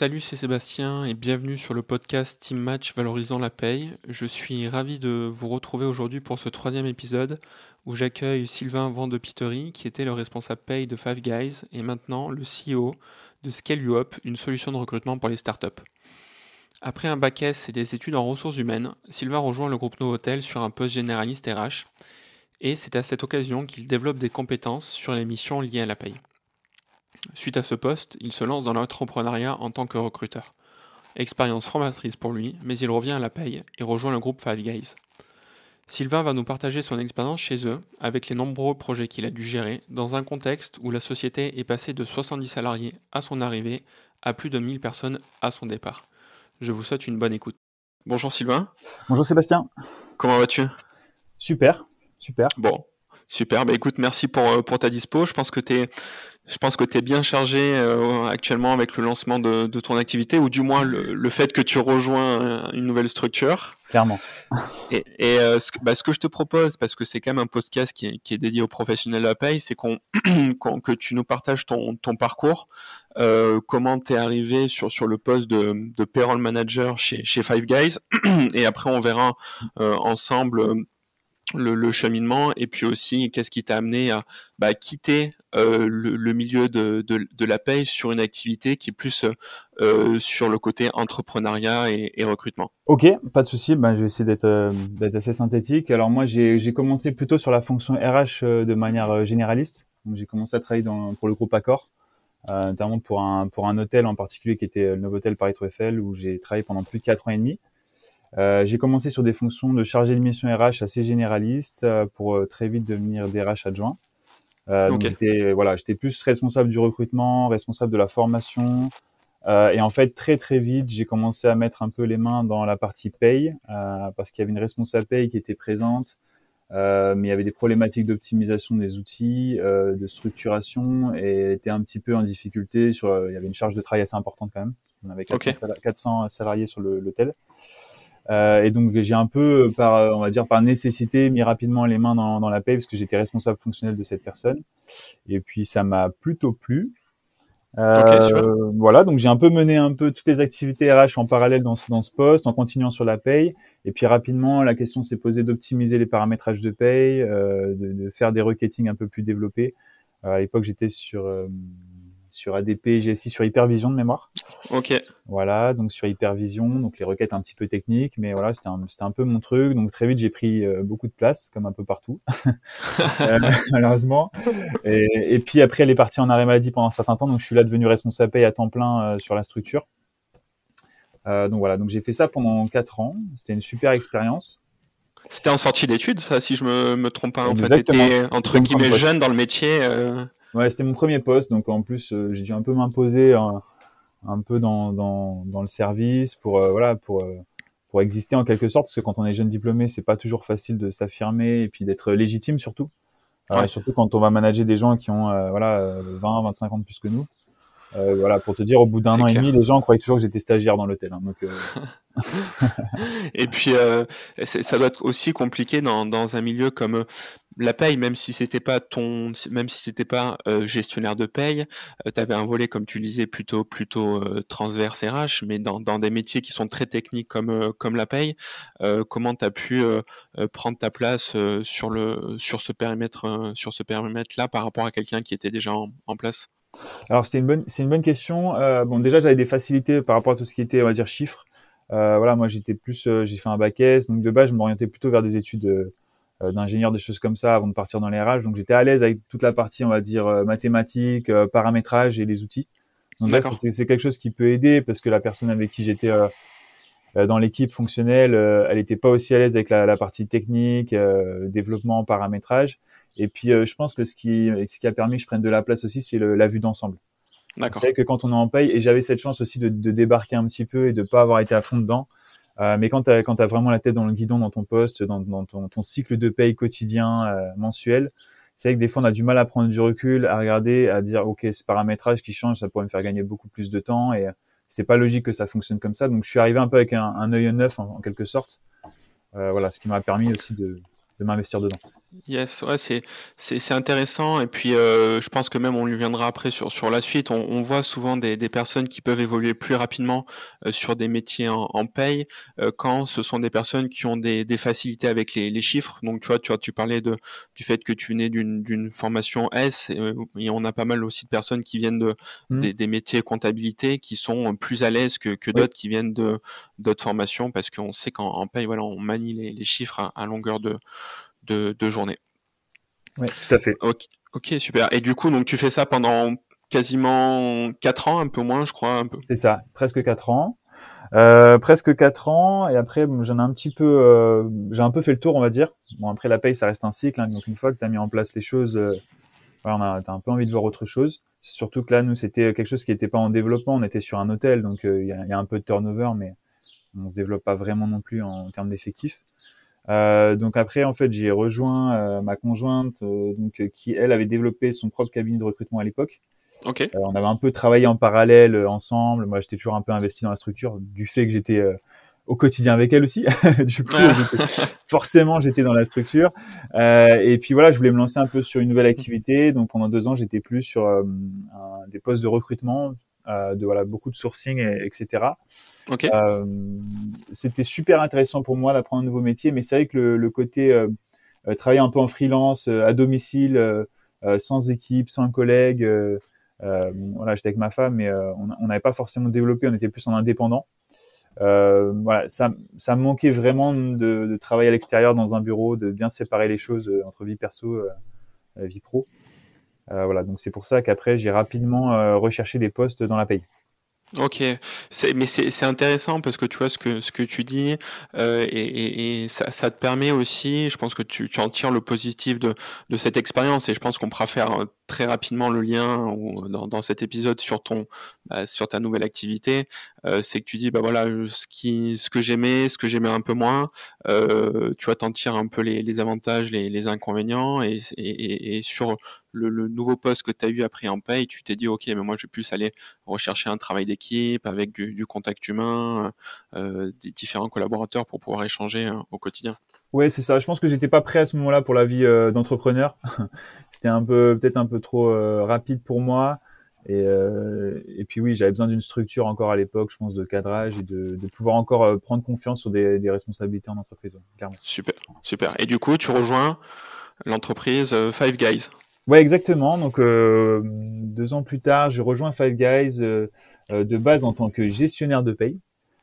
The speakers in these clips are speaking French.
Salut, c'est Sébastien et bienvenue sur le podcast Team Match valorisant la paye. Je suis ravi de vous retrouver aujourd'hui pour ce troisième épisode où j'accueille Sylvain Van de Pitery qui était le responsable paye de Five Guys et maintenant le CEO de Scale une solution de recrutement pour les startups. Après un bac S et des études en ressources humaines, Sylvain rejoint le groupe Novotel sur un poste généraliste RH et c'est à cette occasion qu'il développe des compétences sur les missions liées à la paye. Suite à ce poste, il se lance dans l'entrepreneuriat en tant que recruteur. Expérience formatrice pour lui, mais il revient à la paye et rejoint le groupe Five Guys. Sylvain va nous partager son expérience chez eux avec les nombreux projets qu'il a dû gérer dans un contexte où la société est passée de 70 salariés à son arrivée à plus de 1000 personnes à son départ. Je vous souhaite une bonne écoute. Bonjour Sylvain. Bonjour Sébastien. Comment vas-tu? Super, super. Bon, super. Bah écoute, merci pour, euh, pour ta dispo. Je pense que tu es je pense que es bien chargé euh, actuellement avec le lancement de, ton activité, ou du moins le, fait que tu rejoins une nouvelle structure. Clairement. Et, euh, bah, ce, que je te propose, parce que c'est quand même un podcast qui est, dédié aux professionnels de la paye, c'est qu'on, que tu nous partages ton, parcours, euh, comment tu es arrivé sur, sur le poste de, de payroll manager chez, chez Five Guys, et après on verra ensemble le, cheminement et puis aussi qu'est-ce qui t'a amené à bah, quitter euh, le, milieu de, la paye sur une activité qui est plus euh, sur le côté entrepreneuriat et, recrutement? Ok, pas de souci. Ben, je vais essayer d'être euh, assez synthétique. Alors moi, j'ai commencé plutôt sur la fonction RH de manière généraliste. J'ai commencé à travailler pour le groupe Accor, notamment pour un hôtel en particulier qui était le Novotel Paris Tour Eiffel où j'ai travaillé pendant plus de quatre ans et demi. Euh, j'ai commencé sur des fonctions de chargé de mission RH assez généralistes euh, pour euh, très vite devenir DRH adjoint. Donc j'étais voilà, j'étais plus responsable du recrutement, responsable de la formation. et en fait, très très vite, j'ai commencé à mettre un peu les mains dans la partie paye parce qu'il y avait une responsable paye qui était présente. mais il y avait des problématiques d'optimisation des outils, de structuration, et elle était un petit peu en difficulté. Sur, il y avait une charge de travail assez importante quand même. On avait 400, salariés sur l'hôtel. Euh, et donc j'ai un peu, par, on va dire par nécessité, mis rapidement les mains dans, dans la paie parce que j'étais responsable fonctionnel de cette personne. Et puis ça m'a plutôt plu. Euh, voilà, donc j'ai un peu mené un peu toutes les activités RH en parallèle dans ce, dans ce poste, en continuant sur la paye. Et puis rapidement, la question s'est posée d'optimiser les paramétrages de paye, euh, de, de, faire des requêting un peu plus développés. Euh, à l'époque, j'étais sur euh, sur ADP, GSI, sur Hypervision de mémoire. Ok. Voilà, donc sur Hypervision, donc les requêtes un petit peu techniques, mais voilà, c'était un, c'était un peu mon truc. Donc très vite, j'ai pris euh, beaucoup de place, comme un peu partout, euh, malheureusement. Et, et, puis après, elle est partie en arrêt maladie pendant un certain temps, donc je suis là devenu responsable paye à temps plein euh, sur la structure. donc voilà, donc j'ai fait ça pendant quatre ans. C'était une super expérience. C'était en sortie d'études, ça, si je me, me trompe pas. En Exactement. fait, entre guillemets jeune dans le métier. Ouais, c'était mon premier poste, donc en plus euh, j'ai dû un peu m'imposer un, un, peu dans, dans, dans, le service pour euh, voilà pour euh, pour exister en quelque sorte, parce que quand on est jeune diplômé, c'est pas toujours facile de s'affirmer et puis d'être légitime surtout, surtout quand on va manager des gens qui ont voilà 20, 25 ans de plus que nous. Euh, voilà, pour te dire, au bout d'un an et demi, les gens croyaient toujours que j'étais stagiaire dans l'hôtel. Hein, donc, euh... et puis, euh, ça doit être aussi compliqué dans, dans un milieu comme la paye, même si c'était pas ton, même si c'était pas gestionnaire de paye, tu avais un volet, comme tu disais, plutôt plutôt transverse RH, mais dans, dans des métiers qui sont très techniques comme comme la paye, comment tu as pu prendre ta place sur le sur ce périmètre sur ce périmètre là par rapport à quelqu'un qui était déjà en, en place? Alors c'est une bonne, c'est une bonne question. Euh, bon, déjà j'avais des facilités par rapport à tout ce qui était, on va dire, chiffres. Euh, voilà, moi j'étais plus, euh, j'ai fait un bac S, donc de base je m'orientais plutôt vers des études euh, euh, d'ingénieur, des choses comme ça, avant de partir dans les RH. Donc j'étais à l'aise avec toute la partie, on va dire, mathématiques, paramétrage et les outils. Donc là, c'est, c'est quelque chose qui peut aider parce que la personne avec qui j'étais dans l'équipe fonctionnelle, elle n'était pas aussi à l'aise avec la, la partie technique, développement, paramétrage. Et puis, euh, je pense que ce qui, ce qui a permis que je prenne de la place aussi, c'est la vue d'ensemble. C'est vrai que quand on est en paye, et j'avais cette chance aussi de, de, débarquer un petit peu et de pas avoir été à fond dedans. Euh, mais quand tu as, as, vraiment la tête dans le guidon, dans ton poste, dans, dans ton, ton, cycle de paye quotidien, euh, mensuel, c'est vrai que des fois on a du mal à prendre du recul, à regarder, à dire ok, ce paramétrage qui change, ça pourrait me faire gagner beaucoup plus de temps et c'est pas logique que ça fonctionne comme ça. Donc je suis arrivé un peu avec un, un œil neuf en, en quelque sorte. Euh, voilà, ce qui m'a permis aussi de, de m'investir dedans. Yes, ouais, c'est c'est intéressant et puis, heu, je pense que même on lui viendra après sur sur la suite. On on voit souvent des des personnes qui peuvent évoluer plus rapidement, heu, sur des métiers en en paye, heu, quand ce sont des personnes qui ont des des facilités avec les les chiffres. Donc tu vois tu vois, tu parlais de du fait que tu venais d'une d'une formation S et et on a pas mal aussi de personnes qui viennent de Mmh. des des métiers comptabilité qui sont plus à l'aise que que Oui. d'autres qui viennent de d'autres formations parce qu'on sait qu'en en paye, voilà, on manie les les chiffres à à longueur de de de journée. Ouais, tout à fait. OK, OK, super et du coup, donc tu fais ça pendant quasiment 4 ans, un peu moins, je crois, un peu? C'est ça, presque 4 ans. Heu, presque 4 ans et après bon, j'en ai un petit peu, heu, j'ai un peu fait le tour, on va dire. Bon après la paye, ça reste un cycle, hein, donc une fois que tu as mis en place les choses, heu, voilà, un peu envie de voir autre chose. Surtout que là, nous, c'était quelque chose qui était pas en développement, on était sur un hôtel, donc il y a y a un peu de turnover, mais on se développe pas vraiment non plus en termes d'effectifs. Heu, donc après, en fait, j'ai rejoint, heu, ma conjointe, heu, donc qui elle avait développé son propre cabinet de recrutement à l'époque. On avait un peu travaillé en parallèle, ensemble. Moi, j'étais toujours un peu investi dans la structure du fait que j'étais, au quotidien avec elle aussi. Du coup, j'étais forcément, j'étais dans la structure. Et puis voilà, je voulais me lancer un peu sur une nouvelle activité. Donc pendant 2 ans, j'étais plus sur, un des postes de recrutement, heu, de voilà, beaucoup de sourcing et et. OK. Hem, c'était super intéressant pour moi d'apprendre un nouveau métier, mais c'est vrai que le le côté, heu, travailler un peu en freelance, à domicile, sans équipe, sans heu, voilà, j'étais avec ma femme, mais on n'avait pas forcément développé, on était plus en indépendant. Voilà, ça ça me manquait vraiment de de travailler à l'extérieur dans un bureau, de bien séparer les choses, entre vie perso, heu, vie pro. Heu, voilà, donc c'est pour ça qu'après j'ai rapidement, heu, recherché des postes dans la paye. OK, mais c'est intéressant parce que tu vois ce que ce que tu dis, heu et et et ça ça te permet aussi, je pense que tu tu en tires le positif de de cette expérience et je pense qu'on pourra faire, heu, très rapidement le lien ou dans cet épisode sur ton, bah, sur ta nouvelle activité. Heu, c'est que tu dis: «Bah, voilà, heu, ce qui ce que j'aimais, ce que j'aimais un peu moins», tu vois, tu en tires un peu les avantages, les inconvénients et sur le nouveau poste que tu as eu après en paye, tu t'es dit: «OK, mais moi je vais plus aller rechercher un travail d'équipe avec du contact humain, des différents collaborateurs pour pouvoir échanger, heu, au quotidien». Ouais, c'est ça. Je pense que j'étais pas prêt à ce moment-là pour la vie, heu, d'entrepreneur. C'était un peu peut-être un peu trop, heu, rapide pour moi et heu et puis oui, j'avais besoin d'une structure encore à l'époque, je pense, de cadrage et de de pouvoir encore, prendre confiance sur des des responsabilités en entreprise, ouais, clairement. Super, super et du coup, tu rejoins l'entreprise, Five Guys? Ouais, exactement. Donc, 2 ans plus tard, je rejoins Five Guys, de base en tant que gestionnaire de paye.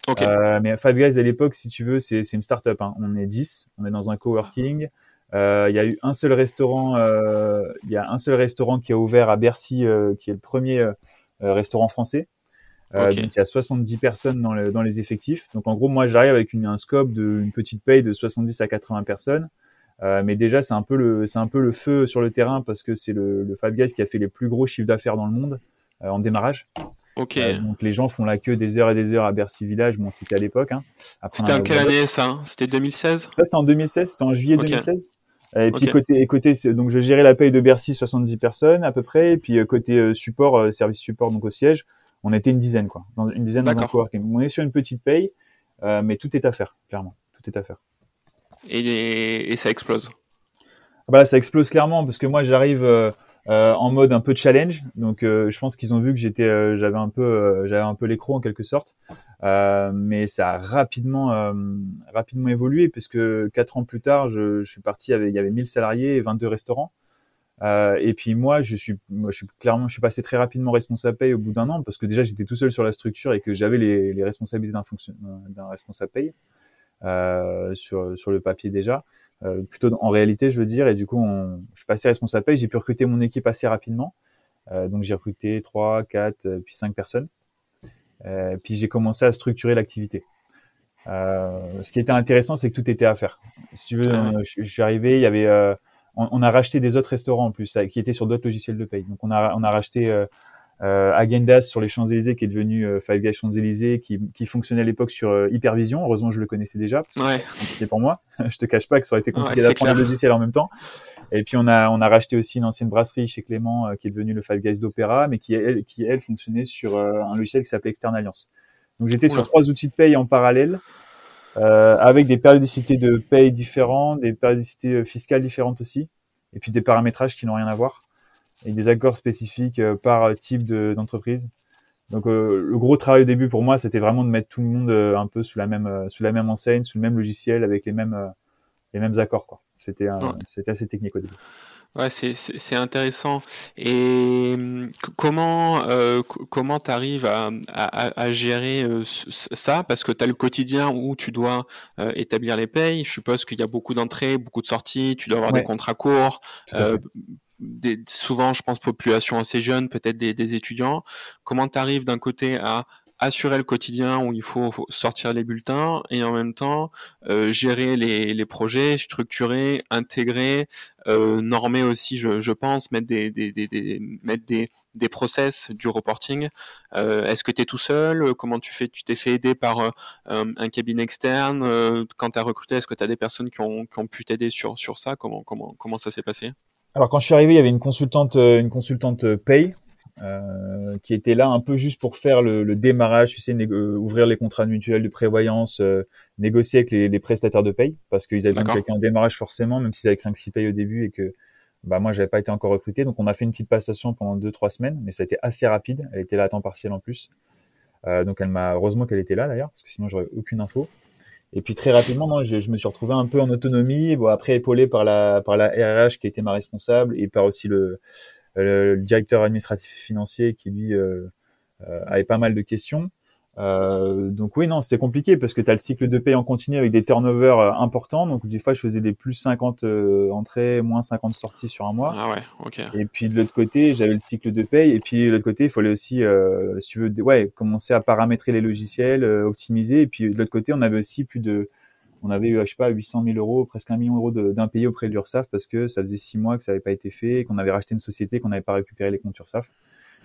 Heu, mais Five Guys à l'époque, si tu veux, c'est une start-up, hein. On est 10, on est dans un coworking. Heu, il y a eu un seul restaurant, heu, il y a un seul restaurant qui a ouvert à Bercy, qui est le 1er, heu heu, restaurant français. Donc il y a 70 personnes dans le dans les effectifs. Donc en gros, moi, j'arrive avec une un scope de une petite paye de 70 à 80 personnes. Mais déjà, c'est un peu le c'est un peu le feu sur le terrain parce que c'est le le Five Guys qui a fait les plus gros chiffres d'affaires dans le monde, en démarrage. OK. donc les gens font la queue des heures et des heures à Bercy Village. Bon, c'était à l'époque, hein. C'était en quelle année ça? C'était 2016? Ça, c'était en 2016, c'était en juillet OK. 2016. Et puis côté côté donc je gérais la paye de Bercy, 70 personnes à peu près et puis, heu, côté, heu, support, heu, service support, donc au siège, on était une dizaine, quoi. Dans une dizaine dans un D'accord. coworking. On est sur une petite paye, mais tout est à faire, clairement. Tout est à faire. Et ça explose? Ah bah ça explose clairement parce que moi, j'arrive, heu, en mode un peu challenge. Donc, heu, je pense qu'ils ont vu que j'étais, heu, j'avais un peu, j'avais un peu l'écrou en quelque sorte. Mais ça a rapidement, rapidement évolué puisque 4 ans plus tard, je suis parti avec il y avait 1000 salariés et 22 restaurants. Et puis moi, je suis clairement, je suis passé très rapidement responsable paye au bout d'1 an parce que déjà, j'étais tout seul sur la structure et que j'avais les responsabilités d'un d'un responsable paye, sur sur le papier déjà, heu, plutôt en réalité, je veux dire et du coup, on je suis passé responsable paye, j'ai pu recruter mon équipe assez rapidement. Heu, donc j'ai recruté 3-4 puis 5 personnes. Puis j'ai commencé à structurer l'activité. Ce qui était intéressant, c'est que tout était à faire. Si tu veux, Ah ouais. je je suis arrivé, il y avait, on on a racheté des autres restaurants en plus, qui étaient sur d'autres logiciels de paye. Donc on a on a racheté, heu, Häagen-Dazs sur les Champs-Élysées qui est devenu, heu, Five Guys Champs-Élysées qui qui fonctionnait à l'époque sur, heu, Hypervision. Heureusement, je le connaissais déjà parce que Ouais. c'était compliqué pour moi. Je te cache pas que ça aurait été compliqué d'apprendre clair. les logiciels en même temps. Et puis on a on a racheté aussi une ancienne brasserie chez Clément, heu, qui est devenue le Five Guys d'Opéra, mais qui elle qui elle fonctionnait sur, heu, un logiciel qui s'appelait Externalliance. Donc j'étais sur. 3 outils de paye en parallèle, avec des périodicités de paye différentes, des périodicités fiscales différentes aussi, et puis des paramétrages qui n'ont rien à voir, et des accords spécifiques par type d'entreprise. Donc le gros travail au début pour moi, c'était vraiment de mettre tout le monde un peu sous la même sous la même enseigne, sous le même logiciel, avec les mêmes les mêmes accords. C'était c'était assez technique au début. Ouais, c'est intéressant. Et comment euh, comment tu arrives à, à, gérer euh, ça? Parce que tu as le quotidien où tu dois euh, établir les payes. Je suppose qu'il y a beaucoup d'entrées, beaucoup de sorties. Tu dois avoir des contrats courts. Souvent, je pense, population assez jeune, peut-être des, étudiants. Comment tu arrives d'un côté à assurer le quotidien où il faut, sortir les bulletins et en même temps euh, gérer les, projets, structurer, intégrer, euh, normer aussi, je, pense, mettre des, process du reporting. Euh, Est-ce que tu es tout seul? Comment tu fais? Tu t'es fait aider par un cabinet externe? Quand tu as recruté, est-ce que tu as des personnes qui ont, pu t'aider sur, ça? Comment ça s'est passé? Alors quand je suis arrivé, il y avait une consultante, une consultante paye euh, qui était là un peu juste pour faire le, le démarrage, tu sais, euh, ouvrir les contrats mutuels de prévoyance, euh, négocier avec les, les, prestataires de paye, parce qu'ils avaient quelqu'un en démarrage forcément, même s'ils avaient 5-6 payes au début et que bah moi j'avais pas été encore recruté. Donc on a fait une petite passation pendant 2-3 semaines, mais ça a été assez rapide. Elle était là à temps partiel en plus. donc elle m'a heureusement qu'elle était là d'ailleurs, parce que sinon j'aurais aucune info. Et puis très rapidement, je, me suis retrouvé un peu en autonomie, bon après épaulé par la par la RH qui était ma responsable et par aussi le directeur administratif financier qui lui euh, euh, avait pas mal de questions. Euh, donc oui, non, c'était compliqué parce que tu as le cycle de paie en continu avec des turnovers importants. Donc des fois, je faisais des plus 50 entrées, moins 50 sorties sur un mois. Ah ouais, ok. Et puis de l'autre côté, j'avais le cycle de paie. Et puis de l'autre côté, il fallait aussi, euh, si tu veux, ouais, commencer à paramétrer les logiciels, optimiser. Et puis de l'autre côté, on avait aussi plus de on avait eu, je sais pas, 800 000 euros, presque un million d'euros d'impayés auprès de l'URSSAF parce que ça faisait six mois que ça n'avait pas été fait, qu'on avait racheté une société, qu'on n'avait pas récupéré les comptes URSSAF.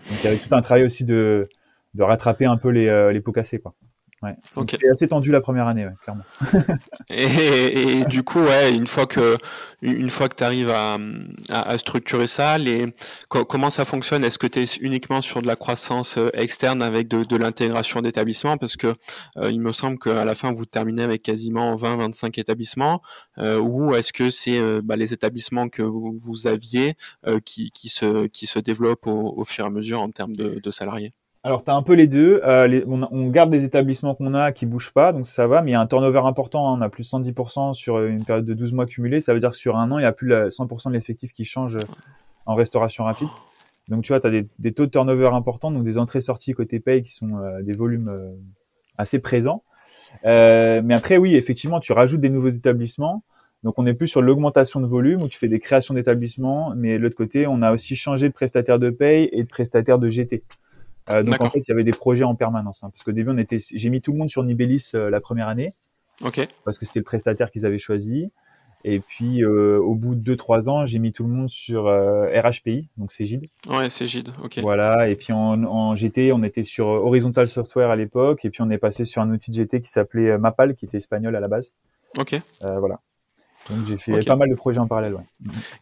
Donc il y avait tout un travail aussi de, de rattraper un peu les, euh, les pots cassés, quoi. Ouais. C'était assez tendu la première année, ouais, clairement. et, du coup, ouais, une fois que une fois que tu arrives à, à, structurer ça, les, comment ça fonctionne? Est-ce que tu es uniquement sur de la croissance euh, externe avec de, de l'intégration d'établissements? Parce que euh, il me semble qu'à la fin, vous terminez avec quasiment 20-25 établissements. Euh, ou est-ce que c'est euh, bah, les établissements que vous, aviez qui, qui, se, qui se développent au, au, fur et à mesure en termes de, de salariés? Alors, tu as un peu les deux. Euh, on, on, garde des établissements qu'on a qui bougent pas, donc ça va, mais il y a un turnover important. Hein. on a plus de 110% sur une période de 12 mois cumulés. Ça veut dire que sur un an, il y a plus 100% de l'effectif qui change en restauration rapide. Donc, tu vois, tu as des, des, taux de turnover importants, donc des entrées-sorties côté paye qui sont euh, des volumes euh, assez présents. Euh, mais après, oui, effectivement, tu rajoutes des nouveaux établissements. Donc, on est plus sur l'augmentation de volume où tu fais des créations d'établissements, mais de l'autre côté, on a aussi changé de prestataire de paye et de prestataire de GT. Euh, donc en fait, il y avait des projets en permanence. Hein, parce qu'au début, on était, j'ai mis tout le monde sur Nibelis euh, la première année. Ok. Parce que c'était le prestataire qu'ils avaient choisi. Et puis euh, au bout de 2-3 ans, j'ai mis tout le monde sur RHPI, donc Cégide. Ouais, Cégide, ok. Voilà, et puis en, en, GT, on était sur Horizontal Software à l'époque, et puis on est passé sur un outil de GT qui s'appelait Mapal, qui était espagnol à la base. Ok. voilà. Donc j'ai fait pas mal de projets en parallèle. Ouais.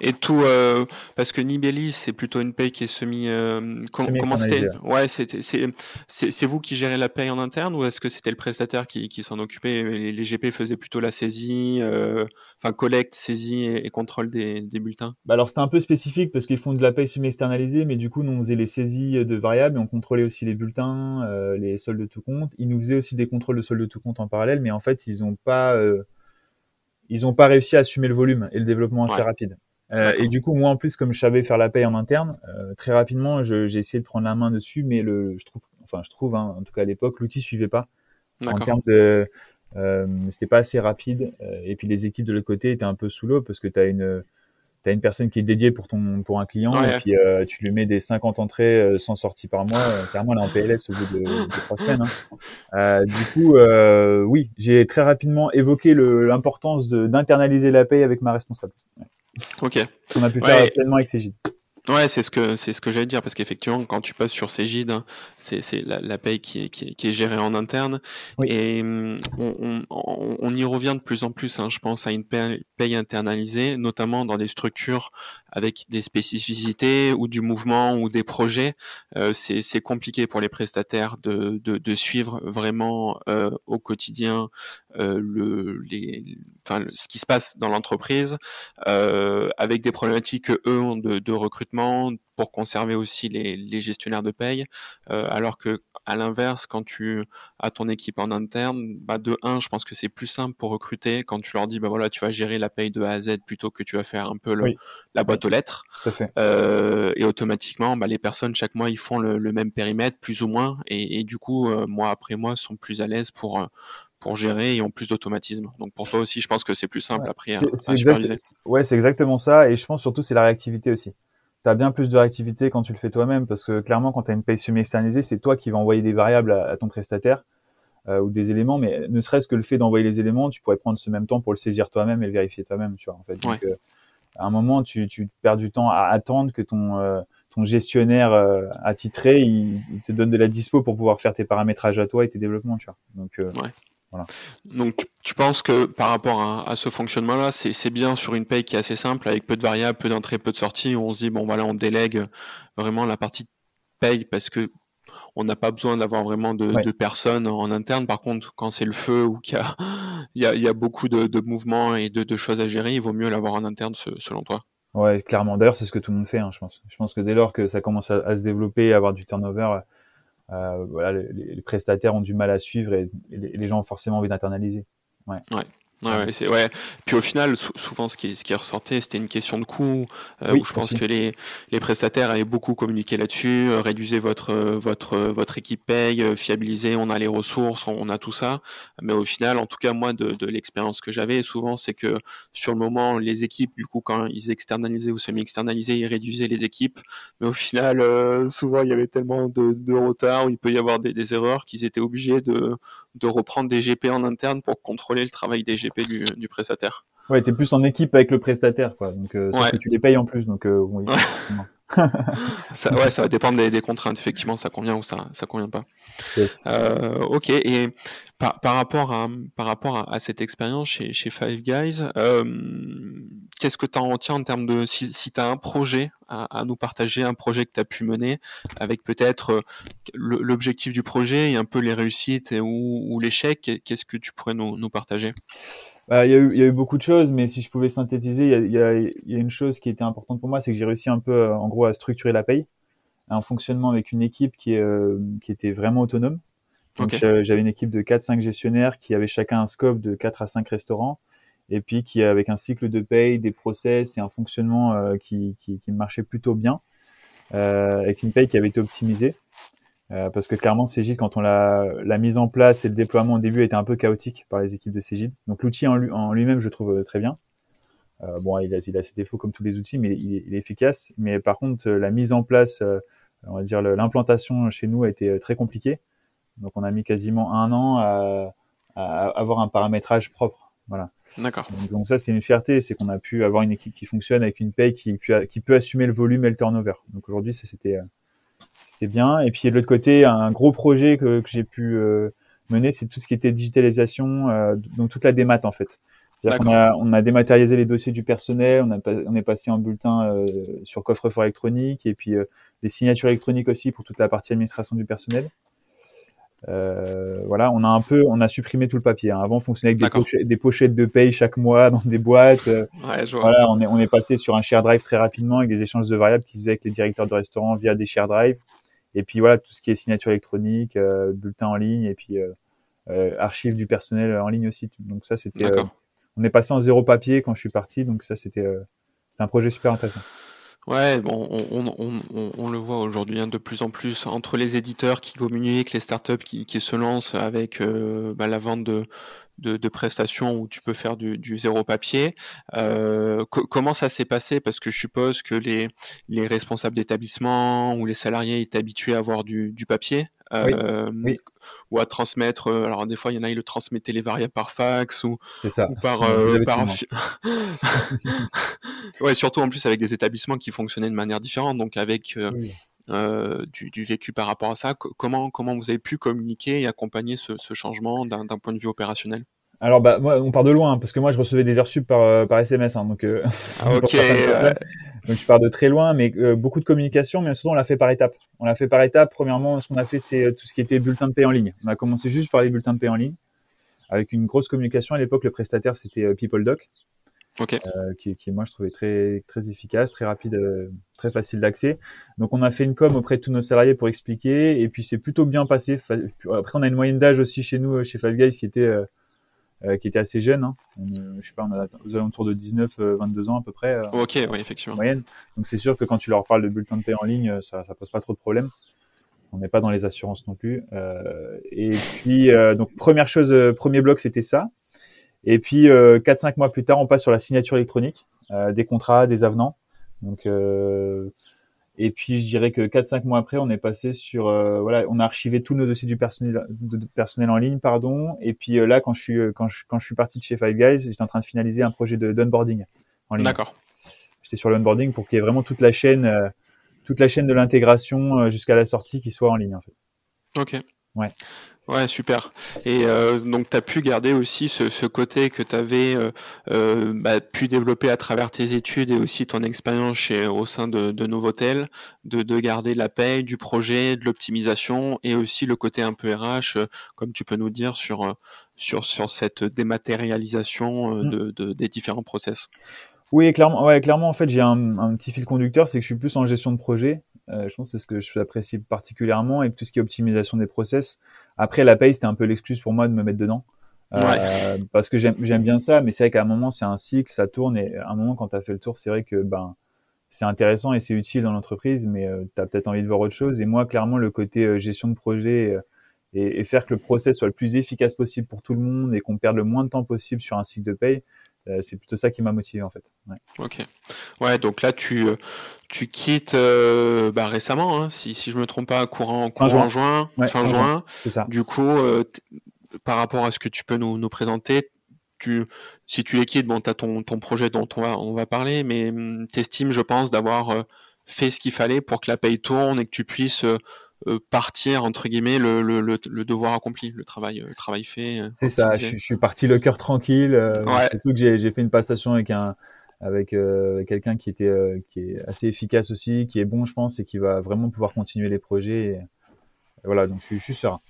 Et tout, euh, parce que Nibeli, c'est plutôt une paye qui est semi. Euh, comment c'était? Ouais, c'est vous qui gérez la paye en interne ou est-ce que c'était le prestataire qui, qui s'en occupait les, les, GP faisaient plutôt la saisie, euh, enfin collecte, saisie et, contrôle des, des bulletins? Bah Alors c'était un peu spécifique parce qu'ils font de la paye semi-externalisée, mais du coup nous on faisait les saisies de variables et on contrôlait aussi les bulletins, euh, les soldes de tout compte. Ils nous faisaient aussi des contrôles de soldes de tout compte en parallèle, mais en fait ils n'ont pas ils n'ont pas réussi à assumer le volume et le développement assez rapide. Euh, et du coup, moi en plus, comme je savais faire la paye en interne, euh, très rapidement, j'ai essayé de prendre la main dessus, mais le, je trouve, enfin, je trouve, hein, en tout cas à l'époque, l'outil suivait pas. En termes de, euh, c'était pas assez rapide. Et puis les équipes de l'autre côté étaient un peu sous l'eau parce que tu as une, tu as une personne qui est dédiée pour ton pour un client et puis euh, tu lui mets des 50 entrées euh, sans sortie par mois euh, elle est en PLS au bout de, de trois semaines hein. du coup oui j'ai très rapidement évoqué l'importance d'internaliser la paye avec ma responsable. Ok. On a pu faire pleinement avec Cégide Ouais, c'est ce que c'est ce que j'allais dire parce qu'effectivement, quand tu passes sur Cégide, hein, c'est c'est la, la paye qui est, qui est, qui est gérée en interne et hum, on, on, on, y revient de plus en plus. Hein, je pense à une paye, paye internalisée, notamment dans des structures avec des spécificités ou du mouvement ou des projets, c'est compliqué pour les prestataires de, de, de suivre vraiment au quotidien le, les, enfin, ce qui se passe dans l'entreprise, avec des problématiques que eux ont de, de recrutement pour conserver aussi les, les gestionnaires de paye, alors que à l'inverse, quand tu as ton équipe en interne, bah de 1, je pense que c'est plus simple pour recruter quand tu leur dis, bah voilà, tu vas gérer la paye de A à Z plutôt que tu vas faire un peu le, la boîte aux lettres. Euh, et automatiquement, bah, les personnes, chaque mois, ils font le, même périmètre, plus ou moins. Et, du coup, euh, mois après mois, sont plus à l'aise pour, euh, pour gérer et ont plus d'automatisme. Donc pour toi aussi, je pense que c'est plus simple après à, superviser. ouais, c'est exactement ça. Et je pense surtout, c'est la réactivité aussi tu as bien plus de réactivité quand tu le fais toi-même parce que clairement quand tu as une paye semi-externalisée, c'est toi qui vas envoyer des variables à, ton prestataire euh, ou des éléments, mais ne serait-ce que le fait d'envoyer les éléments, tu pourrais prendre ce même temps pour le saisir toi-même et le vérifier toi-même, tu vois en fait. Donc, euh, à un moment, tu, tu, perds du temps à attendre que ton euh, ton gestionnaire attitré il, il, te donne de la dispo pour pouvoir faire tes paramétrages à toi et tes développements, tu vois. Donc ouais. Donc tu, penses que par rapport à, ce fonctionnement-là, c'est bien sur une paye qui est assez simple, avec peu de variables, peu d'entrées, peu de sorties, où on se dit, bon voilà, on délègue vraiment la partie paye parce que on n'a pas besoin d'avoir vraiment de, personnes en interne. Par contre, quand c'est le feu ou qu'il y a, il y, a, beaucoup de, mouvements et de, choses à gérer, il vaut mieux l'avoir en interne selon toi. Ouais, clairement. D'ailleurs, c'est ce que tout le monde fait, hein, je pense. Je pense que dès lors que ça commence à, à se développer, à avoir du turnover, voilà, les, les, prestataires ont du mal à suivre et, les, gens ont forcément envie d'internaliser. Ouais. ouais. Ouais, c'est ouais. Puis au final, souvent ce qui, ce qui ressortait, c'était une question de coût. Euh, où je pense que les, les prestataires avaient beaucoup communiqué là-dessus. Euh, réduisez votre votre votre équipe paye, euh, fiabilisez. On a les ressources, on, a tout ça. Mais au final, en tout cas moi, de, de l'expérience que j'avais, souvent c'est que sur le moment, les équipes, du coup, quand ils externalisaient ou semi-externalisaient, ils réduisaient les équipes. Mais au final, souvent il y avait tellement de, de retard où il peut y avoir des, des erreurs qu'ils étaient obligés de de reprendre des GP en interne pour contrôler le travail des GP du, du prestataire. Ouais, t'es plus en équipe avec le prestataire, quoi. Donc, euh, que tu les payes en plus, donc euh, oui. ça, ouais, ça va dépendre des, des, contraintes. Effectivement, ça convient ou ça, ça convient pas. Euh, ok. Et par, par, rapport à, par rapport à, à cette expérience chez, chez Five Guys, euh, qu'est-ce que tu en retiens en termes de si, si tu as un projet à, à, nous partager, un projet que tu as pu mener avec peut-être euh, l'objectif du projet et un peu les réussites ou, ou l'échec, qu'est-ce que tu pourrais nous, nous partager? Bah, il, y a eu, il y a eu beaucoup de choses, mais si je pouvais synthétiser, il y a, y y une chose qui était importante pour moi, c'est que j'ai réussi un peu, euh, en gros, à structurer la paye, un fonctionnement avec une équipe qui, euh, qui était vraiment autonome. Donc j'avais une équipe de 4-5 gestionnaires qui avaient chacun un scope de 4 à 5 restaurants, et puis qui avec un cycle de paye, des process et un fonctionnement euh, qui, qui, qui, marchait plutôt bien, avec une paye qui avait été optimisée. Euh, parce que clairement, Cégide, quand on l'a la mise en place et le déploiement au début était un peu chaotique par les équipes de Cégide. Donc l'outil en, lui-même, je trouve euh, très bien. Euh, bon, il a, il a, ses défauts comme tous les outils, mais il, il est efficace. Mais par contre, la mise en place, on va dire l'implantation chez nous a été très compliquée. Donc on a mis quasiment un an à, à avoir un paramétrage propre. Voilà. D'accord. Donc, donc, ça, c'est une fierté, c'est qu'on a pu avoir une équipe qui fonctionne avec une paye qui, qui peut assumer le volume et le turnover. Donc aujourd'hui, ça c'était c'était bien. Et puis de l'autre côté, un gros projet que, que j'ai pu euh, mener, c'est tout ce qui était digitalisation, euh, donc toute la démat en fait. C'est-à-dire qu'on a, on a dématérialisé les dossiers du personnel, on, a, on est passé en bulletin euh, sur coffre-fort électronique et puis les signatures électroniques aussi pour toute la partie administration du personnel. Voilà, on a un peu, on a supprimé tout le papier. Hein. Avant, on fonctionnait avec des pochettes, des pochettes, de paye chaque mois dans des boîtes. Ouais, voilà, on est, on est passé sur un share drive très rapidement avec des échanges de variables qui se faisaient avec les directeurs de restaurants via des share drive. Et puis voilà, tout ce qui est signature électronique, euh, bulletin en ligne et puis euh, euh, archives du personnel en ligne aussi. Donc ça, c'était. on est passé en zéro papier quand je suis parti, donc ça, c'était c'était un projet super intéressant. Ouais, bon, on, on, on, on le voit aujourd'hui hein, de plus en plus entre les éditeurs qui communiquent, les startups qui, qui se lancent avec euh, bah, la vente de, de, de, prestations où tu peux faire du, du zéro papier. Euh, comment ça s'est passé? Parce que je suppose que les, les responsables d'établissement ou les salariés étaient habitués à avoir du, du papier. Euh, ou à transmettre. Euh, alors des fois, il y en a, ils le transmettaient les variables par fax ou, ça. ou par, euh, par... ouais, surtout en plus avec des établissements qui fonctionnaient de manière différente, donc avec euh, du, du, vécu par rapport à ça. comment comment vous avez pu communiquer et accompagner ce, ce changement d'un point de vue opérationnel? Alors, bah, moi, on part de loin, parce que moi, je recevais des heures sub par, par SMS. Hein, donc, ah, donc, je pars de très loin, mais beaucoup de communication, mais surtout, on l'a fait par étapes. On l'a fait par étapes. Premièrement, ce qu'on a fait, c'est tout ce qui était bulletin de paie en ligne. On a commencé juste par les bulletins de paie en ligne, avec une grosse communication. À l'époque, le prestataire, c'était PeopleDoc. Euh, qui, qui, moi je trouvais très très efficace, très rapide, euh, très facile d'accès. Donc on a fait une com auprès de tous nos salariés pour expliquer, et puis c'est plutôt bien passé. Après on a une moyenne d'âge aussi chez nous, chez Five Guys, qui était euh, qui était assez jeune. Hein. je sais pas, on a aux alentours de 19-22 ans à peu près. ok, oui effectivement. Moyenne. Donc c'est sûr que quand tu leur parles de bulletin de paie en ligne, ça ça pose pas trop de problèmes. On n'est pas dans les assurances non plus. et puis donc première chose, premier bloc c'était ça. Et puis, euh, 4-5 mois plus tard, on passe sur la signature électronique, euh, des contrats, des avenants. Donc, euh, et puis, je dirais que 4-5 mois après, on est passé sur, euh, voilà, on a archivé tous nos dossiers du personnel, de, personnel en ligne, pardon. Et puis euh, là, quand je suis, quand je, quand je suis parti de chez Five Guys, j'étais en train de finaliser un projet de d'onboarding en ligne. D'accord. J'étais sur l'onboarding pour qu'il y ait vraiment toute la chaîne, toute la chaîne de l'intégration jusqu'à la sortie qui soit en ligne, en fait. Ok. Ouais. Ouais, super. Et euh, donc, tu as pu garder aussi ce, côté que tu avais euh, euh, bah, pu développer à travers tes études et aussi ton expérience chez, au sein de, de Novotel, de, de garder la paye, du projet, de l'optimisation et aussi le côté un peu RH, comme tu peux nous dire, sur, sur, sur cette dématérialisation de, de, des différents process. Oui, clairement, ouais, clairement, en fait, j'ai un, un, petit fil conducteur, c'est que je suis plus en gestion de projet. Euh, je pense que c'est ce que je apprécie particulièrement et tout ce qui est optimisation des process. Après, la paye, c'était un peu l'excuse pour moi de me mettre dedans. Euh, parce que j'aime bien ça, mais c'est vrai qu'à un moment, c'est un cycle, ça tourne et à un moment, quand tu as fait le tour, c'est vrai que ben, c'est intéressant et c'est utile dans l'entreprise, mais euh, tu as peut-être envie de voir autre chose. Et moi, clairement, le côté gestion de projet et, et, faire que le process soit le plus efficace possible pour tout le monde et qu'on perde le moins de temps possible sur un cycle de paye, c'est plutôt ça qui m'a motivé en fait. Ok. Ouais, donc là tu, euh, tu quittes euh, bah, récemment, hein, si, si je me trompe pas, courant, courant fin juin, fin, juin. C'est ça. Du coup, par rapport à ce que tu peux nous, nous présenter, tu, si tu les quittes, bon, tu as ton, ton projet dont on va, on va parler, mais hum, tu estimes, je pense, d'avoir fait ce qu'il fallait pour que la paye tourne et que tu puisses euh, partir entre guillemets le, le, le, devoir accompli, le travail, le travail fait. Euh, c'est ça. Je, suis parti le cœur tranquille. Euh, ouais. Surtout que j'ai fait une passation avec un avec euh, quelqu'un qui était qui est assez efficace aussi, qui est bon, je pense, et qui va vraiment pouvoir continuer les projets. Et, voilà, donc je suis, je suis serein.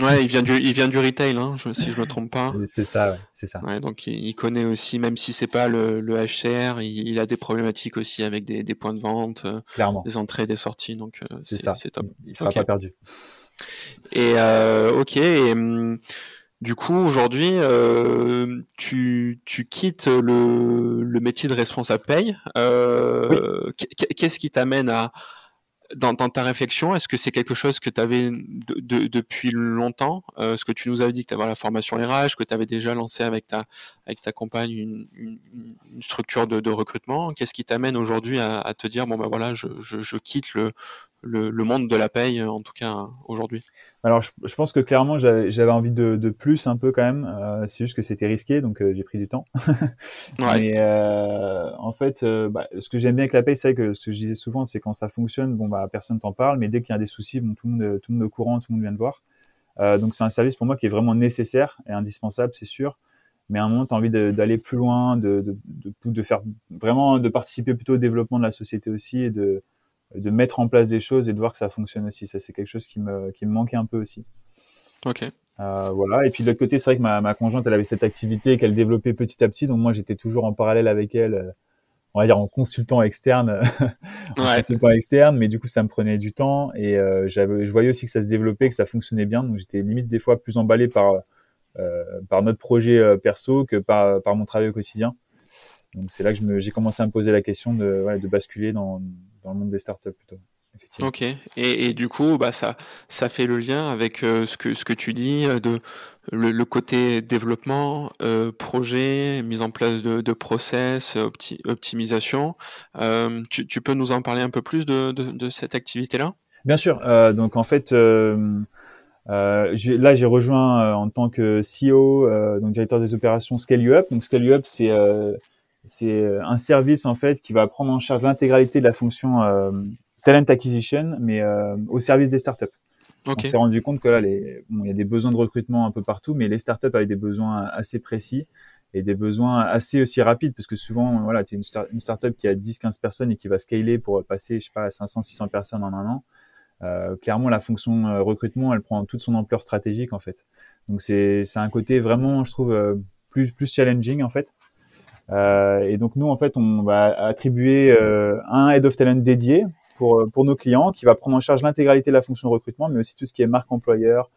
Ouais, il vient du, il vient du retail, hein, je, si je me trompe pas. C'est ça, ouais, c'est ça. Ouais, donc il, connaît aussi, même si c'est pas le, le HCR, il, il, a des problématiques aussi avec des, des points de vente, euh, Clairement. des entrées, des sorties, donc euh, c'est ça. C'est top. Il, sera pas perdu. Et euh, ok. Et, hum, du coup, aujourd'hui, euh, tu, tu quittes le, le métier de responsable paye. Euh, oui. Qu'est-ce qui t'amène à, dans, ta réflexion, est-ce que c'est quelque chose que tu avais de, de, depuis longtemps euh, Ce que tu nous avais dit que tu avais la formation RH, que tu avais déjà lancé avec ta, compagne une, structure de, recrutement? Qu'est-ce qui t'amène aujourd'hui à, te dire bon ben voilà, je quitte le, le, le, monde de la paye, en tout cas aujourd'hui Alors, je, je, pense que clairement, j'avais envie de, de, plus un peu quand même. Euh, c'est juste que c'était risqué, donc euh, j'ai pris du temps. ouais. Mais euh, en fait, bah, ce que j'aime bien avec la paye, c'est que ce que je disais souvent, c'est quand ça fonctionne, bon, bah, personne t'en parle, mais dès qu'il y a des soucis, bon, tout, le monde, tout le monde est au courant, tout le monde vient de voir. Donc, c'est un service pour moi qui est vraiment nécessaire et indispensable, c'est sûr. Mais à un moment, tu as envie d'aller plus loin, de, de, de, de, faire vraiment, de participer plutôt au développement de la société aussi et de, de mettre en place des choses et de voir que ça fonctionne aussi. Ça, c'est quelque chose qui me, qui me manquait un peu aussi. Ok. Euh, voilà. Et puis de l'autre côté, c'est vrai que ma, ma, conjointe, elle avait cette activité qu'elle développait petit à petit. Donc moi, j'étais toujours en parallèle avec elle, euh, on va dire en consultant externe, en ouais. consultant externe. Mais du coup, ça me prenait du temps et euh, j'avais, je voyais aussi que ça se développait, que ça fonctionnait bien. Donc j'étais limite des fois plus emballé par euh, par notre projet perso que par par mon travail au quotidien. Donc c'est là que j'ai commencé à me poser la question de, ouais, de basculer dans, dans le monde des startups plutôt. Ok. Et, et, du coup, bah, ça, ça fait le lien avec euh, ce, que, ce que tu dis euh, de le, le côté développement, euh, projet, mise en place de, de process, opti optimisation. Tu, tu, peux nous en parler un peu plus de, de, de cette activité-là? Bien sûr. Donc en fait, là j'ai rejoint en tant que CEO, donc directeur des opérations Scale You Up. Donc Scale You Up, c'est c'est un service en fait qui va prendre en charge l'intégralité de la fonction talent acquisition, mais euh, au service des startups. On s'est rendu compte que là, les, bon, il y a des besoins de recrutement un peu partout, mais les startups avaient des besoins assez précis et des besoins assez aussi rapides, parce que souvent, voilà, tu es une, une startup qui a 10-15 personnes et qui va scaler pour passer, je sais pas, à 500-600 personnes en un an. Euh, clairement, la fonction euh, recrutement, elle prend toute son ampleur stratégique en fait. Donc c'est c'est un côté vraiment, je trouve, euh, plus plus challenging en fait. Euh, et donc nous en fait, on va attribuer un head of talent dédié pour pour nos clients qui va prendre en charge l'intégralité de la fonction recrutement, mais aussi tout ce qui est marque employeur,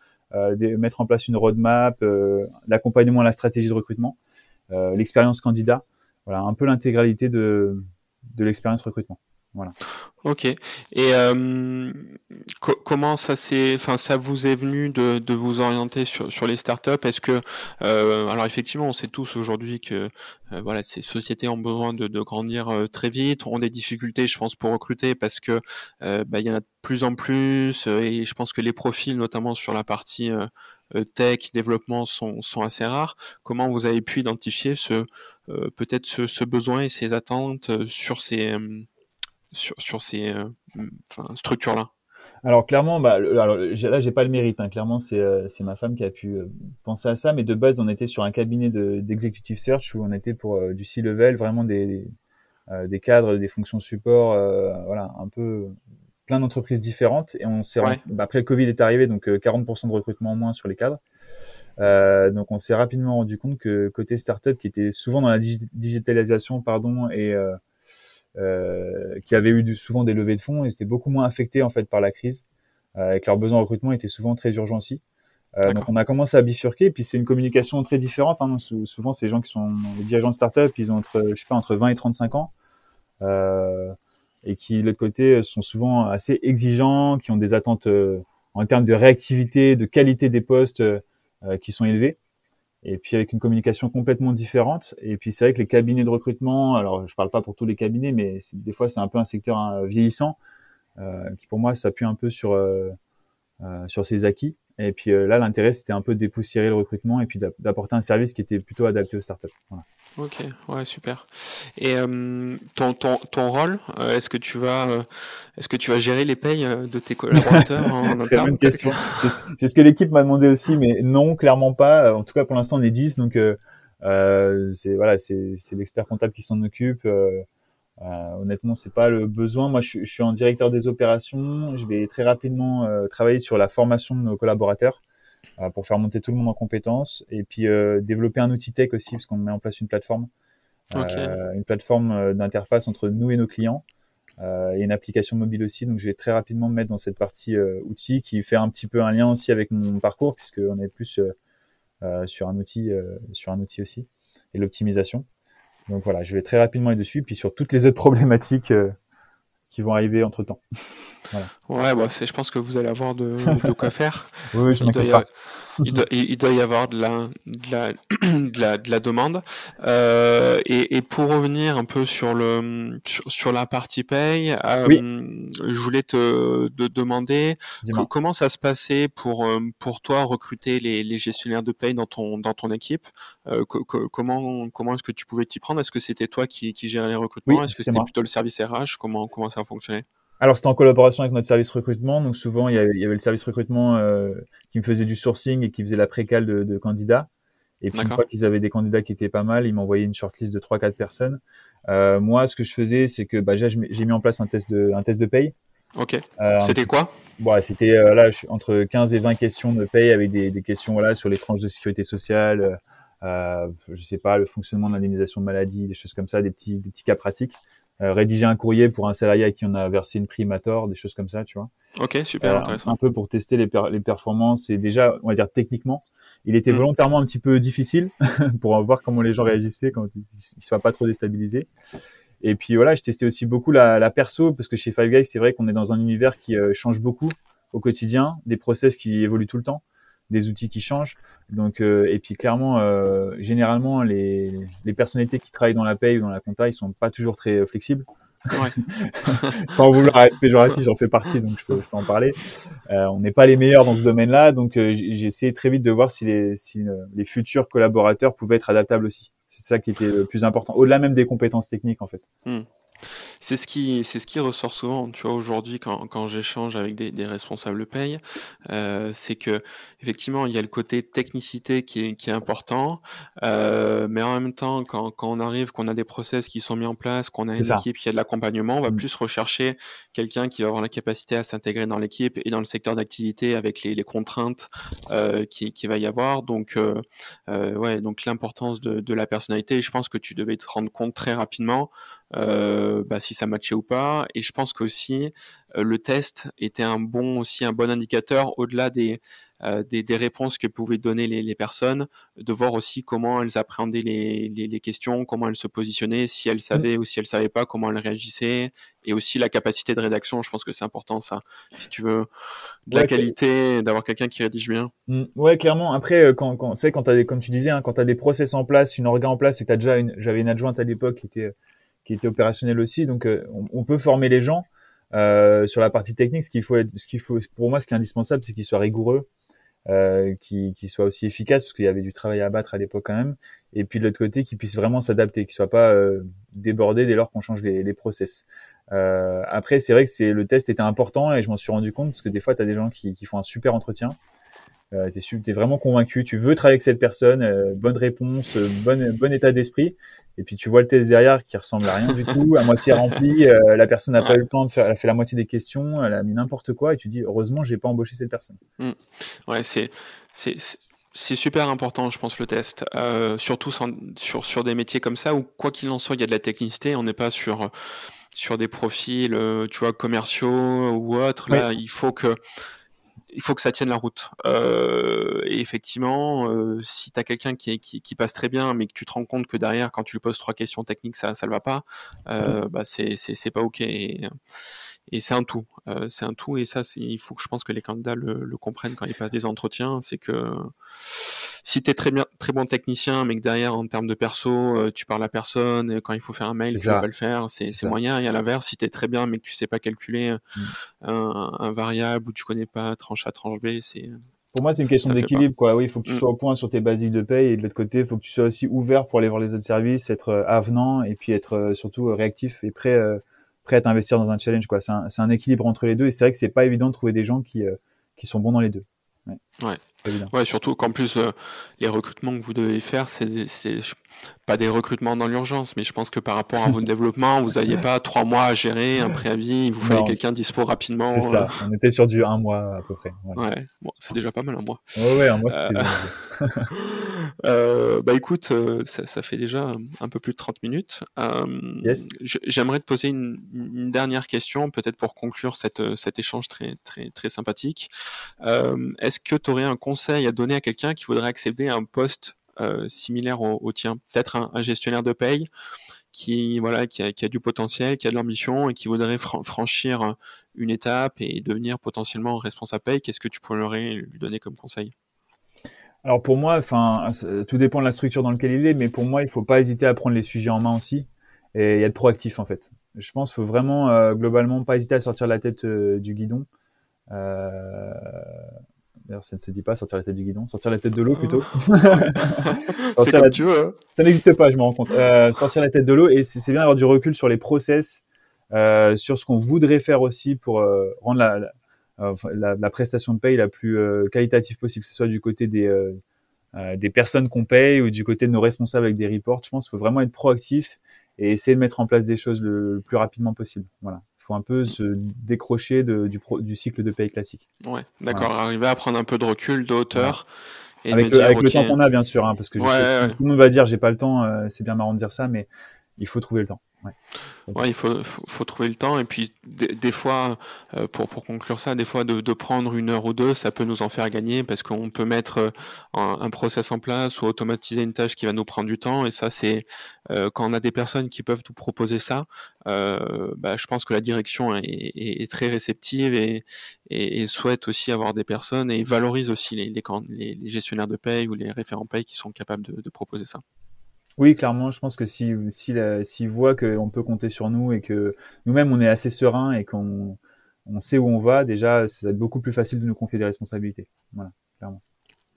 mettre en place une roadmap, l'accompagnement à la stratégie de recrutement, l'expérience candidat, voilà un peu l'intégralité de de l'expérience recrutement. Voilà. Ok. Et euh, comment ça s'est, enfin, ça vous est venu de, de vous orienter sur, sur les startups? Est-ce que, euh, alors effectivement, on sait tous aujourd'hui que, euh, voilà, ces sociétés ont besoin de, de grandir euh, très vite, ont des difficultés, je pense, pour recruter parce que, euh, bah, il y en a de plus en plus, et je pense que les profils, notamment sur la partie tech, développement, sont, sont assez rares. Comment vous avez pu identifier ce, peut-être ce, ce, besoin et ces attentes sur ces sur, sur ces euh, structures-là? Alors clairement, bah, alors, là j'ai pas le mérite. Hein. Clairement, c'est euh, ma femme qui a pu euh, penser à ça. Mais de base, on était sur un cabinet d'executive search où on était pour du C-level, vraiment des des cadres, des fonctions support, voilà, un peu plein d'entreprises différentes. Et on s'est bah, après le Covid est arrivé, donc 40% de recrutement en moins sur les cadres. donc on s'est rapidement rendu compte que côté startup, qui était souvent dans la digitalisation, pardon, et euh, qui avaient eu souvent des levées de fonds et étaient beaucoup moins affectés en fait par la crise, euh, et que leurs besoins de recrutement étaient souvent très urgents aussi. Euh, donc on a commencé à bifurquer, puis c'est une communication très différente. Hein. Souvent, ces gens qui sont les dirigeants de start-up, ils ont entre, je sais pas, entre 20 et 35 ans, euh, et qui, de l'autre côté, sont souvent assez exigeants, qui ont des attentes euh, en termes de réactivité, de qualité des postes qui sont élevées et puis avec une communication complètement différente. Et puis c'est vrai que les cabinets de recrutement, alors je parle pas pour tous les cabinets, mais des fois c'est un peu un secteur hein, vieillissant euh, qui pour moi s'appuie un peu sur euh, euh, sur ses acquis. Et puis euh, là l'intérêt c'était un peu de dépoussiérer le recrutement et puis d'apporter un service qui était plutôt adapté aux startups. Voilà. Ok, ouais, super. Et euh, ton, ton, ton rôle, euh, est-ce que tu vas, est-ce que tu vas gérer les payes de tes collaborateurs en Très bonne question. C'est ce que l'équipe m'a demandé aussi, mais non, clairement pas. En tout cas, pour l'instant, on est 10, donc c'est voilà, c'est l'expert comptable qui s'en occupe. Honnêtement, c'est pas le besoin. Moi, je, je, suis en directeur des opérations. Je vais très rapidement travailler sur la formation de nos collaborateurs. Euh, pour faire monter tout le monde en compétences et puis euh, développer un outil tech aussi parce qu'on met en place une plateforme, euh, une plateforme d'interface entre nous et nos clients. Euh, et une application mobile aussi. Donc, je vais très rapidement me mettre dans cette partie euh, outil qui fait un petit peu un lien aussi avec mon parcours puisqu'on est plus euh, sur un outil, sur un outil aussi et l'optimisation. Donc voilà, je vais très rapidement aller dessus, puis sur toutes les autres problématiques qui vont arriver entre temps. voilà. Ouais, bah, je pense que vous allez avoir de, de quoi faire. oui, je il, doit y avoir, il, doit, il, doit y avoir de la, de la, de la, de la demande. Euh, et, et, pour revenir un peu sur, le, sur, sur la partie paye, euh, oui. je voulais te de demander comment ça se passait pour, euh, pour toi recruter les, les gestionnaires de paye dans ton, dans ton équipe? Euh, comment comment est-ce que tu pouvais t'y prendre? Est-ce que c'était toi qui, qui gérais les recrutements? Oui, Est-ce que c'était plutôt le service RH Comment, comment ça alors c'était en collaboration avec notre service recrutement, donc souvent il y avait, il y avait le service recrutement euh, qui me faisait du sourcing et qui faisait la précale de, de candidats. Et puis une fois qu'ils avaient des candidats qui étaient pas mal, ils m'envoyaient une shortlist de 3-4 personnes. Euh, moi, ce que je faisais, c'est que bah, j'ai mis en place un test de, un test de paye. Ok. Euh, c'était quoi? Bon, C'était là entre 15 et 20 questions de paye avec des, des questions voilà sur les tranches de sécurité sociale, je sais pas, le fonctionnement de l'indemnisation de maladie, des choses comme ça, des petits, des petits cas pratiques euh, rédiger un courrier pour un salarié à qui on a versé une prime à tort, des choses comme ça, tu vois. Ok, super euh, intéressant. Un peu pour tester les, per les performances et déjà, on va dire techniquement, il était mm. volontairement un petit peu difficile pour voir comment les gens réagissaient quand ils ne soient pas trop déstabilisés. Et puis voilà, je testais aussi beaucoup la, la perso parce que chez Five Guys, c'est vrai qu'on est dans un univers qui euh, change beaucoup au quotidien, des process qui évoluent tout le temps des outils qui changent. Donc, euh, et puis clairement, euh, généralement, les, les personnalités qui travaillent dans la paye ou dans la compta, ils sont pas toujours très flexibles. Ouais. Sans vouloir être péjoratif, j'en fais partie, donc je peux, je peux en parler. Euh, on n'est pas les meilleurs dans ce domaine-là, donc euh, j'ai essayé très vite de voir si les, si euh, les futurs collaborateurs pouvaient être adaptables aussi. C'est ça qui était le plus important, au-delà même des compétences techniques en fait. Hmm. C'est ce qui, c'est ce qui ressort souvent, tu vois, aujourd'hui, quand, quand j'échange avec des, des responsables paye, euh, c'est que effectivement, il y a le côté technicité qui est, qui est important, euh, mais en même temps, quand, quand on arrive, qu'on a des process qui sont mis en place, qu'on a une équipe qui a de l'accompagnement, on va mm. plus rechercher quelqu'un qui va avoir la capacité à s'intégrer dans l'équipe et dans le secteur d'activité avec les, les contraintes euh, qui, qui va y avoir. Donc, euh, ouais, donc l'importance de, de la personnalité, je pense que tu devais te rendre compte très rapidement euh, bah, si ça matchait ou pas. Et je pense qu'aussi euh, le test était un bon aussi un bon indicateur au-delà des, euh, des, des réponses que pouvaient donner les, les, personnes, de voir aussi comment elles appréhendaient les, les, les, questions, comment elles se positionnaient, si elles mmh. savaient ou si elles savaient pas, comment elles réagissaient, et aussi la capacité de rédaction. Je pense que c'est important ça. Si tu veux de la qualité, d'avoir quelqu'un qui rédige bien. Mmh. Ouais, clairement. Après, quand, quand, quand as des, comme tu disais, hein, quand tu as des process en place, une orga en place, et as déjà une, j'avais une adjointe à l'époque qui était qui était opérationnel aussi. Donc, euh, on, peut former les gens euh, sur la partie technique. Ce qu'il faut, ce qu'il faut, pour moi, ce qui est indispensable, c'est qu'ils soient rigoureux, euh, qu'ils soient aussi efficaces, parce qu'il y avait du travail à battre à l'époque quand même. Et puis de l'autre côté, qu'ils puissent vraiment s'adapter, qu'ils soient pas euh, débordés dès lors qu'on change les, les process. Euh, après, c'est vrai que c'est le test était important et je m'en suis rendu compte parce que des fois, tu as des gens qui, qui font un super entretien. Euh, tu es, vraiment convaincu, tu veux travailler avec cette personne, euh, bonne réponse, bonne, bon état d'esprit. Et puis tu vois le test derrière qui ressemble à rien du tout, à moitié rempli. Euh, la personne n'a pas eu le temps de faire, elle a fait la moitié des questions, elle a mis n'importe quoi, et tu dis heureusement j'ai pas embauché cette personne. Mmh. Ouais, c'est super important, je pense, le test, euh, surtout sur, sur des métiers comme ça où, quoi qu'il en soit, il y a de la technicité. On n'est pas sur, sur des profils, euh, tu vois, commerciaux ou autres. Là, il faut que il faut que ça tienne la route. Euh, et effectivement, euh, si tu as quelqu'un qui, qui, qui, passe très bien, mais que tu te rends compte que derrière, quand tu lui poses trois questions techniques, ça ne va pas, euh, bah c'est pas OK. Et, et c'est un tout. Euh, c'est un tout. Et ça, il faut que je pense que les candidats le, le comprennent quand ils passent des entretiens. C'est que si tu es très, bien, très bon technicien, mais que derrière, en termes de perso, tu parles à personne, et quand il faut faire un mail, tu vas pas le faire, c'est moyen. Et à l'inverse, si tu es très bien, mais que tu sais pas calculer mmh. un, un, variable ou tu connais pas tranche A, tranche B, c'est. Pour moi, c'est une question d'équilibre, quoi. Oui, il faut que tu mmh. sois au point sur tes basiques de paye, et de l'autre côté, il faut que tu sois aussi ouvert pour aller voir les autres services, être avenant, et puis être surtout réactif et prêt, prêt à t'investir dans un challenge, quoi. C'est un, un, équilibre entre les deux, et c'est vrai que c'est pas évident de trouver des gens qui, qui sont bons dans les deux. Ouais. ouais. Ouais, surtout qu'en plus, euh, les recrutements que vous devez faire, c'est pas des recrutements dans l'urgence, mais je pense que par rapport à votre développement, vous n'aviez pas trois mois à gérer, un préavis, il vous fallait quelqu'un dispo rapidement. C'est ça, euh. on était sur du un mois à peu près. Ouais, bon, c'est déjà pas mal un mois. Ouais, ouais, un mois c'était euh... euh, Bah écoute, ça, ça, fait déjà un peu plus de 30 minutes. yes. J'aimerais te poser une, une dernière question, peut-être pour conclure cette, cet échange très, très, très sympathique. Est-ce que tu aurais un conseil à donner à quelqu'un qui voudrait accéder à un poste similaire au, tien Peut-être un, gestionnaire de paye qui voilà qui a, du potentiel, qui a de l'ambition et qui voudrait franchir une étape et devenir potentiellement responsable paye. Qu'est-ce que tu pourrais lui donner comme conseil? Alors pour moi, enfin, tout dépend de la structure dans laquelle il est, mais pour moi, il faut pas hésiter à prendre les sujets en main aussi et être proactif en fait. Je pense qu'il faut vraiment euh, globalement pas hésiter à sortir la tête euh, du guidon. Euh, D'ailleurs, ça ne se dit pas sortir la tête du guidon, sortir la tête de l'eau plutôt. c'est comme tu veux. Hein. Ça n'existe pas, je me rends compte. Euh, sortir la tête de l'eau et c'est bien d'avoir du recul sur les process, euh, sur ce qu'on voudrait faire aussi pour euh, rendre la, la, la, la, prestation de paye la plus qualitative possible, que ce soit du côté des, des personnes qu'on paye ou du côté de nos responsables avec des reports. Je pense qu'il faut vraiment être proactif et essayer de mettre en place des choses le, le plus rapidement possible. Voilà faut un peu se décrocher de, du, pro, du, cycle de paye classique. Ouais, d'accord. Arriver à prendre un peu de recul, de hauteur. Et avec, le, avec le, temps qu'on a, bien sûr, hein, parce que sais, tout le monde va dire j'ai pas le temps, euh, c'est bien marrant de dire ça, mais il faut trouver le temps. Ouais. Il faut, faut, trouver le temps et puis des, fois, euh, pour, pour conclure ça, des fois de, de, prendre une heure ou deux, ça peut nous en faire gagner parce qu'on peut mettre euh, un, process en place ou automatiser une tâche qui va nous prendre du temps et ça c'est euh, quand on a des personnes qui peuvent nous proposer ça, bah, je pense que la direction est, très réceptive et, souhaite aussi avoir des personnes et valorise aussi les, les, les gestionnaires de paye ou les référents paye qui sont capables de proposer ça. Oui, clairement, je pense que si s'ils si, voient qu'on peut compter sur nous et que nous-mêmes on est assez serein et qu'on on sait où on va, déjà, ça va être beaucoup plus facile de nous confier des responsabilités. Voilà, clairement.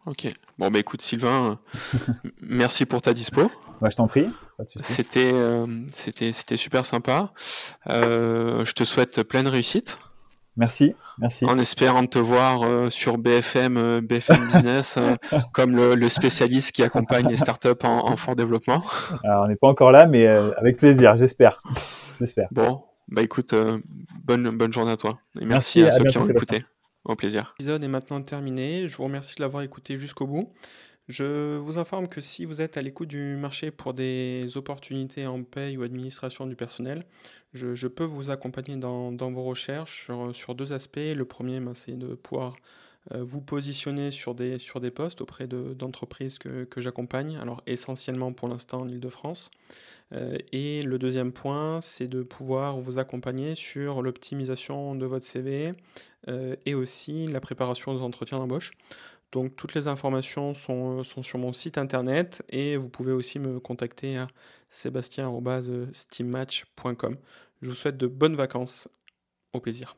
Ok. Bon, bah écoute, Sylvain, merci pour ta dispo. Bah, je t'en prie. C'était, c'était, c'était super sympa. je te souhaite pleine réussite. Merci, merci. En espérant te voir sur BFM, BFM Business, comme le, spécialiste qui accompagne les startups en, en fort développement. Alors, on n'est pas encore là, mais avec plaisir, j'espère. j'espère. Bon, bah écoute, bonne, bonne journée à toi. Et merci, à, ceux qui ont écouté. Au plaisir. L'épisode est maintenant terminé. Je vous remercie de l'avoir écouté jusqu'au bout. Je vous informe que si vous êtes à l'écoute du marché pour des opportunités en paye ou administration du personnel, je, peux vous accompagner dans, vos recherches sur, deux aspects. Le premier, ben, c'est de pouvoir euh, vous positionner sur des, postes auprès d'entreprises que, j'accompagne, alors essentiellement pour l'instant en Ile-de-France. Euh, et le deuxième point, c'est de pouvoir vous accompagner sur l'optimisation de votre CV euh, et aussi la préparation des entretiens d'embauche. Donc toutes les informations sont, sont, sur mon site internet et vous pouvez aussi me contacter à sébastien.steammatch.com. Je vous souhaite de bonnes vacances. Au plaisir.